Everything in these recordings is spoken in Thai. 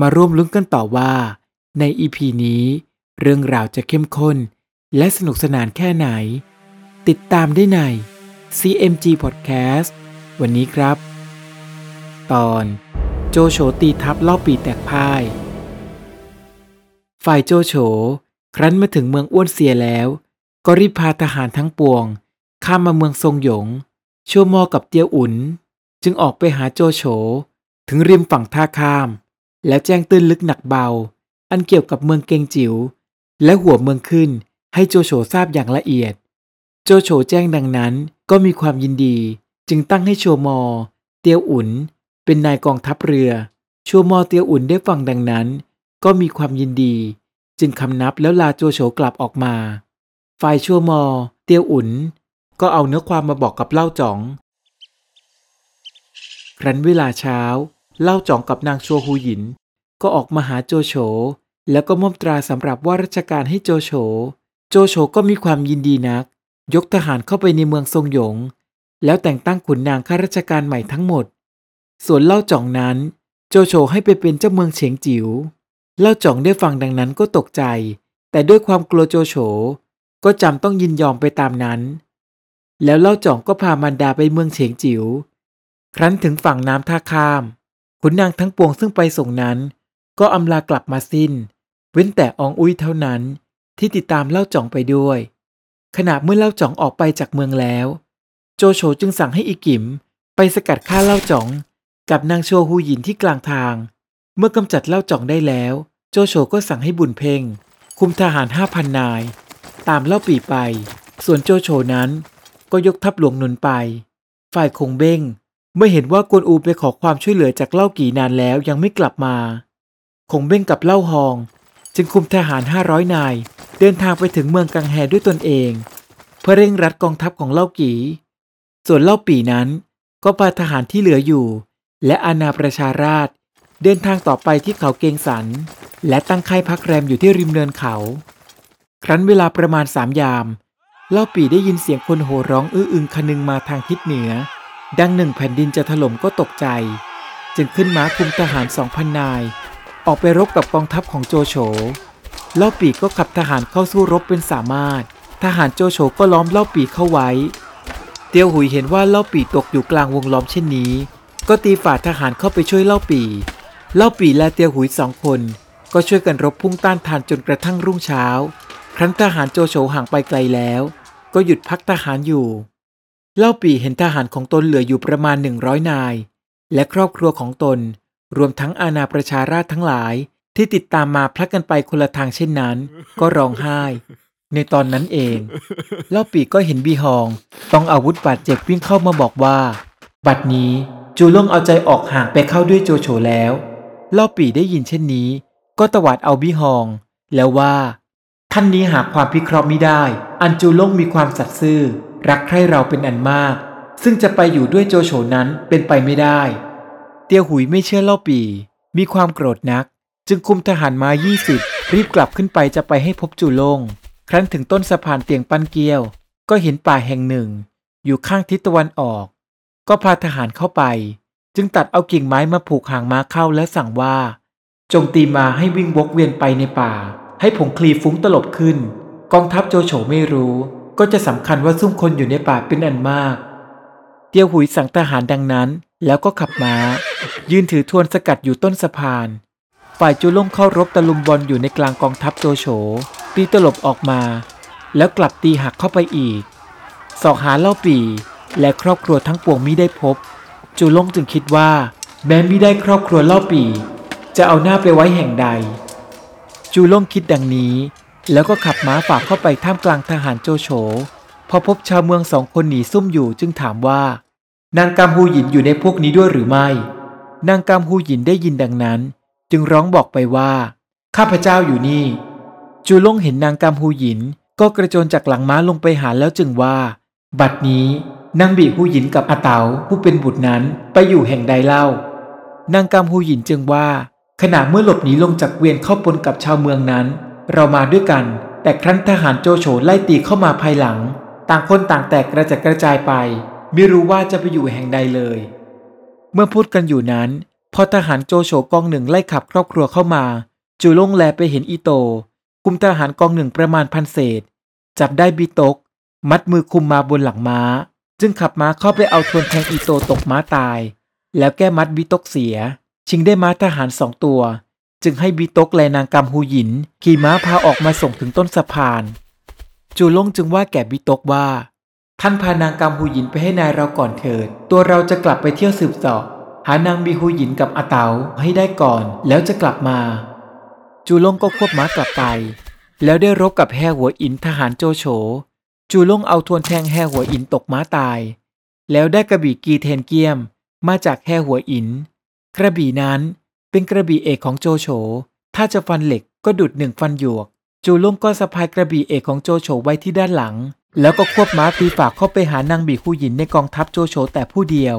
มาร่วมลุ้นกันต่อว่า ใน EP นี้ เรื่องราวจะเข้มข้น และสนุกสนานแค่ไหน ติดตามได้ใน CMG Podcast วันนี้ครับ ตอนโจโฉตีทัพเล่าปีแตกพ่าย ฝ่ายโจโฉครั้นมาถึงเมืองอ้วนเสียแล้ว ก็รีบพาทหารทั้งปวง ข้ามมาเมืองทรงหยง ชั่วมอกับเตียวอุ่น จึงออกไปหาโจโฉถึงริมฝั่งท่าข้าม แล้วแจ้งตื้นลึกหนักเบา อันเกี่ยวกับเมืองเกงจิ๋วและหัวเมืองขึ้นให้โจโฉทราบอย่างละเอียด โจโฉแจ้งดังนั้นก็มีความยินดี จึงตั้งให้โชมอ เตียวอุ่น เป็นนายกองทัพเรือโชมอเตียวอุ่นได้ฟังดังนั้น ก็มีความยินดี จึงคำนับแล้วลาโจโฉกลับออกมา ฝ่ายโชมอ เตียวอุ่น ก็เอาเนื้อความมาบอกกับเล่าจ๋องครั้นเวลาเช้า เล่าจ๋องกับนางชัวฮูหยิน ก็ออกมาหาโจโฉแล้วก็มอบตราสำหรับว่าราชการให้โจโฉ โจโฉก็มีความยินดีนัก ยกทหารเข้าไปในเมืองทรงหยง แล้วแต่งตั้งขุนนางข้าราชการใหม่ทั้งหมด ส่วนเล่าจ่องนั้น โจโฉให้ไปเป็นเจ้าเมืองเฉียงจิว๋ว เล่าจ่องได้ฟังดังนั้นก็ตกใจ แต่ด้วยความกลัวโจโฉ ก็จำต้องยินยอมไปตามนั้น แล้วเล่าจ่องก็พามันดาไปเมืองเฉียงจิว๋ว ครั้นถึงฝั่งน้ำท่าข้าม ขุนนางทั้งปวงซึ่งไปส่งนั้น ก็อำลากลับมาสิ้น เว้นแต่อองอุ้ยเท่านั้นที่ติดตามเล่าจ่องไปด้วย ขณะเมื่อเล่าจ่องออกไปจากเมืองแล้ว โจโฉจึงสั่งให้อีกิมไปสกัดฆ่าเล่าจ่อง กับนางโชฮูหยินที่กลางทาง เมื่อกำจัดเล่าจ่องได้แล้ว โจโฉก็สั่งให้บุญเพ่งคุมทหารห้าพันนาย ตามเล่าปีไป ส่วนโจโฉนั้นก็ยกทัพหลวงหนุนไป ฝ่ายคงเบ้ง เมื่อเห็นว่ากวนอูไปขอความช่วยเหลือจากเล่ากี่นานแล้วยังไม่กลับมา คงเบ้งกับเล่าฮอง จึงคุมทหารห้าร้อยนาย เดินทางไปถึงเมืองกังแฮด้วยตนเอง เพื่อเร่งรัดกองทัพของเล่ากีส่วนเล่าปีนั้นก็พาทหารที่เหลืออยู่ และอาณาประชาราช เดินทางต่อไปที่เขาเกงสัน และตั้งค่ายพักแรมอยู่ที่ริมเนินเขา ครั้นเวลาประมาณสามยาม เล่าปีได้ยินเสียงคนโห่ร้องอื้ออึงคนึงมาทางทิศเหนือ ดังหนึ่งแผ่นดินจะถล่มก็ตกใจ จึงขึ้นม้าคุมทหารสองพันนาย ออกไปรบกับกองทัพของโจโฉเล่าปีก็ขับทหารเข้าสู้รบเป็นสามารถ ทหารโจโฉก็ล้อมเล่าปีเข้าไว้ เตียวหุยเห็นว่าเล่าปีตกอยู่กลางวงล้อมเช่นนี้ ก็ตีฝ่าทหารเข้าไปช่วยเล่าปีเล่าปีและเตียวหุยสองคน ก็ช่วยกันรบพุ่งต้านทานจนกระทั่งรุ่งเช้า ครั้นทหารโจโฉห่างไปไกลแล้ว ก็หยุดพักทหารอยู่ เล่าปีเห็นทหารของตนเหลืออยู่ประมาณหนึ่งร้อยนาย และครอบครัวของตน รวมทั้งอาณาประชาราชทั้งหลาย ที่ติดตามมาพลักกันไปคนละทางเช่นนั้น ก็ร้องไห้ ในตอนนั้นเอง เล่าปีก็เห็นบีฮอง ต้องอาวุธบาดเจ็บวิ่งเข้ามาบอกว่า บัดนี้จูล่งเอาใจออกห่างไปเข้าด้วยโจโฉแล้ว เล่าปีได้ยินเช่นนี้ ก็ตวาดเอาบีฮอง แล้วว่า ท่านนี้หาความพิเคราะห์ไม่ได้ อันจูล่งมีความสัตย์ซื่อ รักใคร่เราเป็นอันมาก ซึ่งจะไปอยู่ด้วยโจโฉนั้นเป็นไปไม่ได้ เตียวหุยไม่เชื่อเล่าปีมีความโกรธนัก จึงคุมทหารมา 20 รีบกลับขึ้นไปจะไปให้พบจูลง ครั้นถึงต้นสะพานเตียงปั้นเกี้ยว ก็เห็นป่าแห่งหนึ่ง อยู่ข้างทิศตะวันออก ก็พาทหารเข้าไป จึงตัดเอากิ่งไม้มาผูกหางม้าเข้าและสั่งว่า จงตีมาให้วิ่งวกเวียนไปในป่า ให้ผงคลีฟุ้งตลบขึ้น กองทัพโจโฉไม่รู้ ก็จะสำคัญว่าซุ่มคนอยู่ในป่าเป็นอันมาก เตียวหุยสั่งทหารดังนั้น แล้วก็ขับม้า ยืนถือทวนสกัดอยู่ต้นสะพาน ฝ่ายจูล่งเข้ารบตะลุมบอลอยู่ในกลางกองทัพโจโฉตีตลบออกมา แล้วกลับตีหักเข้าไปอีก สอกหาเล่าปีและครอบครัวทั้งปวงมิได้พบ จูล่งจึงคิดว่า แม้มิได้ครอบครัวเล่าปี จะเอาหน้าไปไว้แห่งใด จูล่งคิดดังนี้ แล้วก็ขับม้าฝ่าเข้าไปท่ามกลางทหารโจโฉ พอพบชาวเมืองสองคนหนีซุ่มอยู่จึงถามว่า นางกามฮูหยินอยู่ในพวกนี้ด้วยหรือไม่ นางกามฮูหยินได้ยินดังนั้น จึงร้องบอกไปว่า ข้าพเจ้าอยู่นี่ จูลงเห็นนางกำฮูหยินก็กระโจนจากหลังม้าลงไปหาแล้วจึงว่า บัดนี้นางบีฮูหยินกับอาเต๋าผู้เป็นบุตรนั้นไปอยู่แห่งใดเล่า นางกำฮูหยินจึงว่า ขณะเมื่อหลบหนีลงจากเวียนเข้าปนกับชาวเมืองนั้น เรามาด้วยกัน แต่ครั้นทหารโจโฉไล่ตีเข้ามาภายหลัง ต่างคนต่างแตกกระจัดกระจายไป ไม่รู้ว่าจะไปอยู่แห่งใดเลย เมื่อพูดกันอยู่นั้น พอทหารโจโฉกองหนึ่งไล่ขับครอบครัวเข้ามา จูลงแลไปเห็นอีโตคุมทหารกองหนึ่งประมาณพันเศษ จับได้บีตก มัดมือคุมมาบนหลังม้า จึงขับม้าเข้าไปเอาทวนแทงอีโตตกม้าตาย แล้วแก้มัดบีตกเสีย ชิงได้ม้าทหารสองตัว จึงให้บีตกและนางกำฮูหยิน ขี่ม้าพาออกมาส่งถึงต้นสะพาน จูลงจึงว่าแก่บีตกว่า ท่านพานางกำฮูหยินไปให้นายเราก่อนเถิด ตัวเราจะกลับไปเที่ยวสืบสอบหานางบีฮูหยินกับอาเต๋าให้ได้ก่อน แล้วจะกลับมา จูลงก็ควบม้ากลับไป แล้วได้รบกับแฮหัวอินทหารโจโฉจูลงเอาทวนแทงแฮหัวอินตกม้าตาย แล้วได้กระบี่กีเทนเกียม มาจากแฮหัวอิน กระบี่นั้น เป็นกระบี่เอกของโจโฉ ถ้าจะฟันเหล็กก็ดุดหนึ่งฟันหยวก จูลงก็สะพายกระบี่เอกของโจโฉไว้ที่ด้านหลัง แล้วก็ควบม้าตีฝากเข้าไปหานางบีฮูหยินในกองทัพโจโฉแต่ผู้เดียว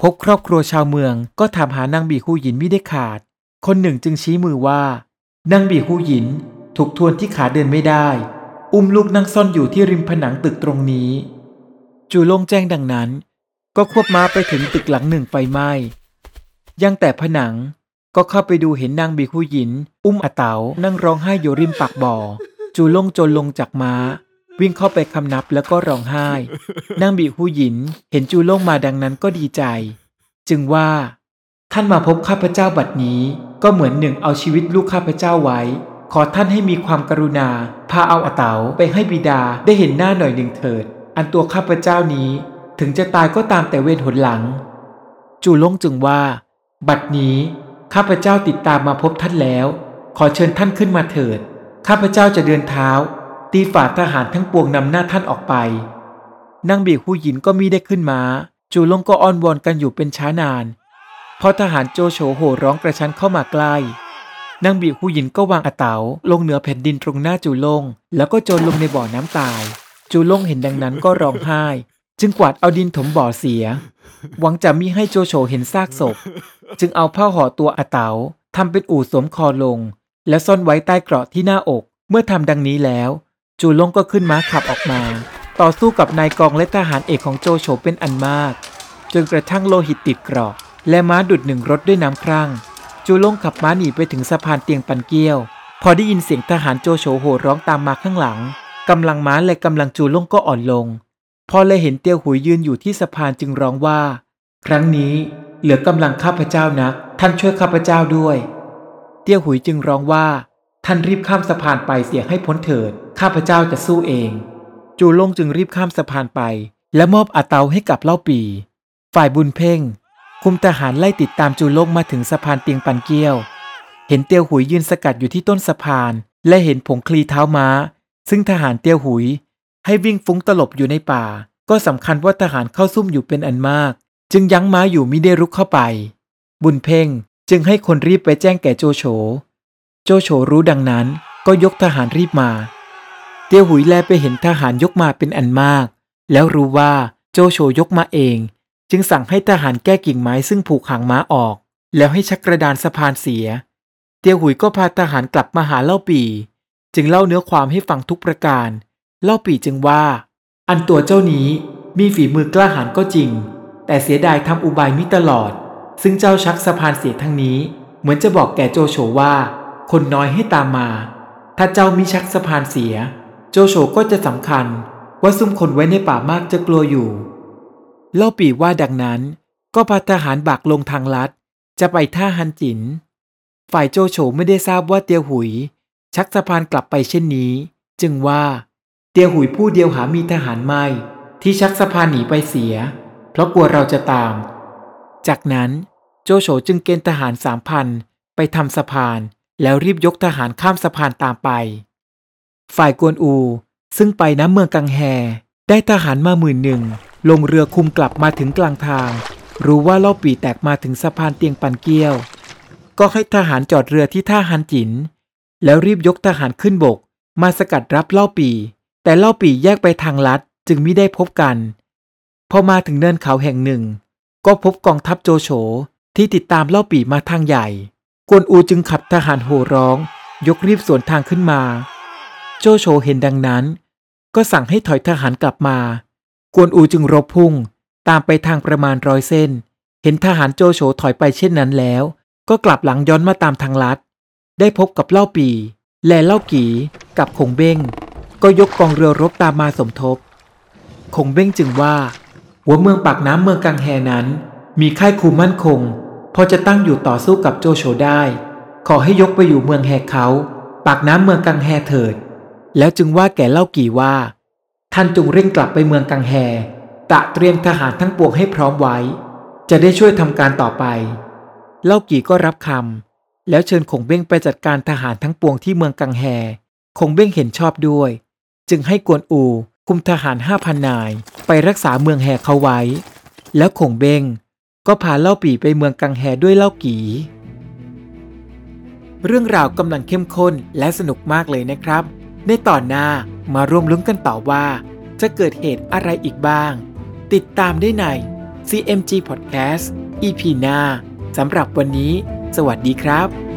พบครอบครัวชาวเมืองก็ถามหานางบีฮูหยินไม่ได้ขาด คนหนึ่งจึงชี้มือว่านางบีฮูหยินถูกทวนที่ขาเดินไม่ได้ อุ้มลูกนั่งซ่อนอยู่ที่ริมผนังตึกตรงนี้ จูลงแจ้งดังนั้น ก็ควบม้าไปถึงตึกหลังหนึ่งไฟไหม้ยังแต่ผนัง ก็เข้าไปดูเห็นนางบีฮูหยิน อุ้มอาเตานั่งร้องไห้อยู่ริมปากบ่อ จูล่งจนลงจากม้า วิ่งเข้าไปคำนับแล้วก็ร้องไห้ นางบีฮูหยิน เห็นจูล่งมาดังนั้นก็ดีใจ จึงว่า ท่านมาพบข้าพเจ้าบัดนี้ ก็เหมือนหนึ่งเอาชีวิตลูกข้าพเจ้าไว้ ขอท่านให้มีความกรุณา พาเอาอาเตาไปให้บิดาได้เห็นหน้าหน่อยหนึ่งเถิด อันตัวข้าพเจ้านี้ ถึงจะตายก็ตามแต่เวรหนหลัง จูล่งจึงว่า บัดนี้ ข้าพเจ้าติดตามมาพบท่านแล้ว ขอเชิญท่านขึ้นมาเถิด ข้าพเจ้าจะเดินเท้า ตีฝ่าทหารทั้งปวงนำหน้าท่านออกไปนางบีหูหยินก็มีได้ขึ้นมาจูลงก็อ้อนวอนกันอยู่เป็นช้านาน พอทหารโจโฉโห่ร้องกระชั้นเข้ามาใกล้นางบีหูหยินก็วางอาเต๋าลงเหนือแผ่นดินตรงหน้าจูลง แล้วก็โจรลงในบ่อน้ำตาย จูลงเห็นดังนั้นก็ร้องไห้ จึงกวาดเอาดินถมบ่อเสีย หวังจะมิให้โจโฉเห็นซากศพ จึงเอาผ้าห่อตัวอาเต๋าทำเป็นอู่สวมคอลง และซ่อนไว้ใต้เกราะที่หน้าอก เมื่อทำดังนี้แล้ว จูลงก็ขึ้นม้าขับออกมา ต่อสู้กับนายกองและทหารเอกของโจโฉเป็นอันมาก จนกระทั่งโลหิตติดเกราะ และม้าดุดหนึ่งรถด้วยน้ำครั่ง จูลงขับม้าหนีไปถึงสะพานเตียงปันเกี้ยว พอได้ยินเสียงทหารโจโฉโห่ร้องตามมาข้างหลังกำลังม้าและกำลังจูลงก็อ่อนลง พอเลยเห็นเตียวหุยยืนอยู่ที่สะพานจึงร้องว่า ครั้งนี้ เหลือกำลังข้าพเจ้านักท่านช่วยข้าพเจ้าด้วย เตี้ยหุยจึงร้องว่า ท่านรีบข้ามสะพานไปเสียให้พ้นเถิด ข้าพเจ้าจะสู้เอง จูลงจึงรีบข้ามสะพานไป และมอบอาเตาให้กับเล่าปี ฝ่ายบุญเพ่ง คุมทหารไล่ติดตามจูลงมาถึงสะพานเตียงปันเกี้ยว เห็นเตียวหุยยืนสกัดอยู่ที่ต้นสะพาน และเห็นผงคลีเท้าม้า ซึ่งทหารเตียวหุย ให้วิ่งฟุ้งตลบอยู่ในป่า ก็สำคัญว่าทหารเข้าซุ่มอยู่เป็นอันมาก จึงยั้งม้าอยู่มิได้รุกเข้าไป บุญเพ่งจึงให้คนรีบไปแจ้งแก่โจโฉ โจโฉรู้ดังนั้นก็ยกทหารรีบมา เตียวหุยแลไปเห็นทหารยกมาเป็นอันมาก แล้วรู้ว่าโจโฉยกมาเอง จึงสั่งให้ทหารแก้กิ่งไม้ซึ่งผูกหางม้าออก แล้วให้ชักกระดานสะพานเสีย เตียวหุยก็พาทหารกลับมาหาเล่าปี จึงเล่าเนื้อความให้ฟังทุกประการ เล่าปีจึงว่า อันตัวเจ้านี้มีฝีมือกล้าหาญก็จริง แต่เสียดายทำอุบายมิตลอด ซึ่งเจ้าชักสะพานเสียทั้งนี้ เหมือนจะบอกแก่โจโฉว่า คนน้อยให้ตามมา ถ้าเจ้ามิชักสะพานเสีย โจโฉก็จะสำคัญว่าซุ่มคนไว้ในป่ามากจะกลัวอยู่ เล่าปีว่าดังนั้นก็พาทหารบักลงทางลัด จะไปท่าฮันจิน ฝ่ายโจโฉไม่ได้ทราบว่าเตียวหุย ชักสะพานกลับไปเช่นนี้ จึงว่า เตียวหุยผู้เดียวหามีทหารไม่ ที่ชักสะพานหนีไปเสีย ราะกลัวเราจะตาม จากนั้นโจโฉจึงเกณฑ์ทหารสามพันไปทำสะพาน แล้วรีบยกทหารข้ามสะพานตามไป ฝ่ายกวนอู ซึ่งไปน้ำเมืองกังแฮ ได้ทหารมาหมื่นหนึ่ง ลงเรือคุมกลับมาถึงกลางทาง รู้ว่าเล่าปีแตกมาถึงสะพานเตียงปันเกี้ยว ก็ให้ทหารจอดเรือที่ท่าฮันจิน แล้วรีบยกทหารขึ้นบก มาสกัดรับเล่าปี แต่เล่าปีแยกไปทางลัดจึงไม่ได้พบกัน พอมาถึงเนินเขาแห่งหนึ่ง ก็พบกองทัพโจโฉที่ติดตามเล่าปีมาทางใหญ่ กวนอูจึงขับทหารโห่ร้อง ยกรีบสวนทางขึ้นมา โจโฉเห็นดังนั้น ก็สั่งให้ถอยทหารกลับมา กวนอูจึงรบพุ่ง ตามไปทางประมาณร้อยเส้น เห็นทหารโจโฉถอยไปเช่นนั้นแล้ว ก็กลับหลังย้อนมาตามทางลัด ได้พบกับเล่าปี และเล่ากีกับคงเบ้ง ก็ยกกองเรือรบตามมาสมทบ คงเบ้งจึงว่า หัวเมืองปากน้ำเมืองกังแฮนั้น มีค่ายคูมั่นคง พอจะตั้งอยู่ต่อสู้กับโจโฉได้ ขอให้ยกไปอยู่เมืองแฮเขา ปากน้ำเมืองกังแฮเถิด แล้วจึงว่าแก่เล่ากี่ว่า ท่านจงเร่งกลับไปเมืองกังแฮตะเตรียมทหารทั้งปวงให้พร้อมไว้ จะได้ช่วยทำการต่อไป เล่ากี่ก็รับคำแล้วเชิญคงเบ้งไปจัดการทหารทั้งปวงที่เมืองกังแฮคงเบ้งเห็นชอบด้วย จึงให้กวนอู คุมทหารห้าพันนายไปรักษาเมืองแฮเขาไว้ แล้วคงเบงก็พาเล่าปีไปเมืองกังแฮด้วยเล่ากี เรื่องราวกำลังเข้มข้นและสนุกมากเลยนะครับ ในตอนหน้ามาร่วมลุ้นกันต่อว่า จะเกิดเหตุอะไรอีกบ้าง ติดตามได้ใน CMG Podcast EP หน้าสำหรับวันนี้ สวัสดีครับ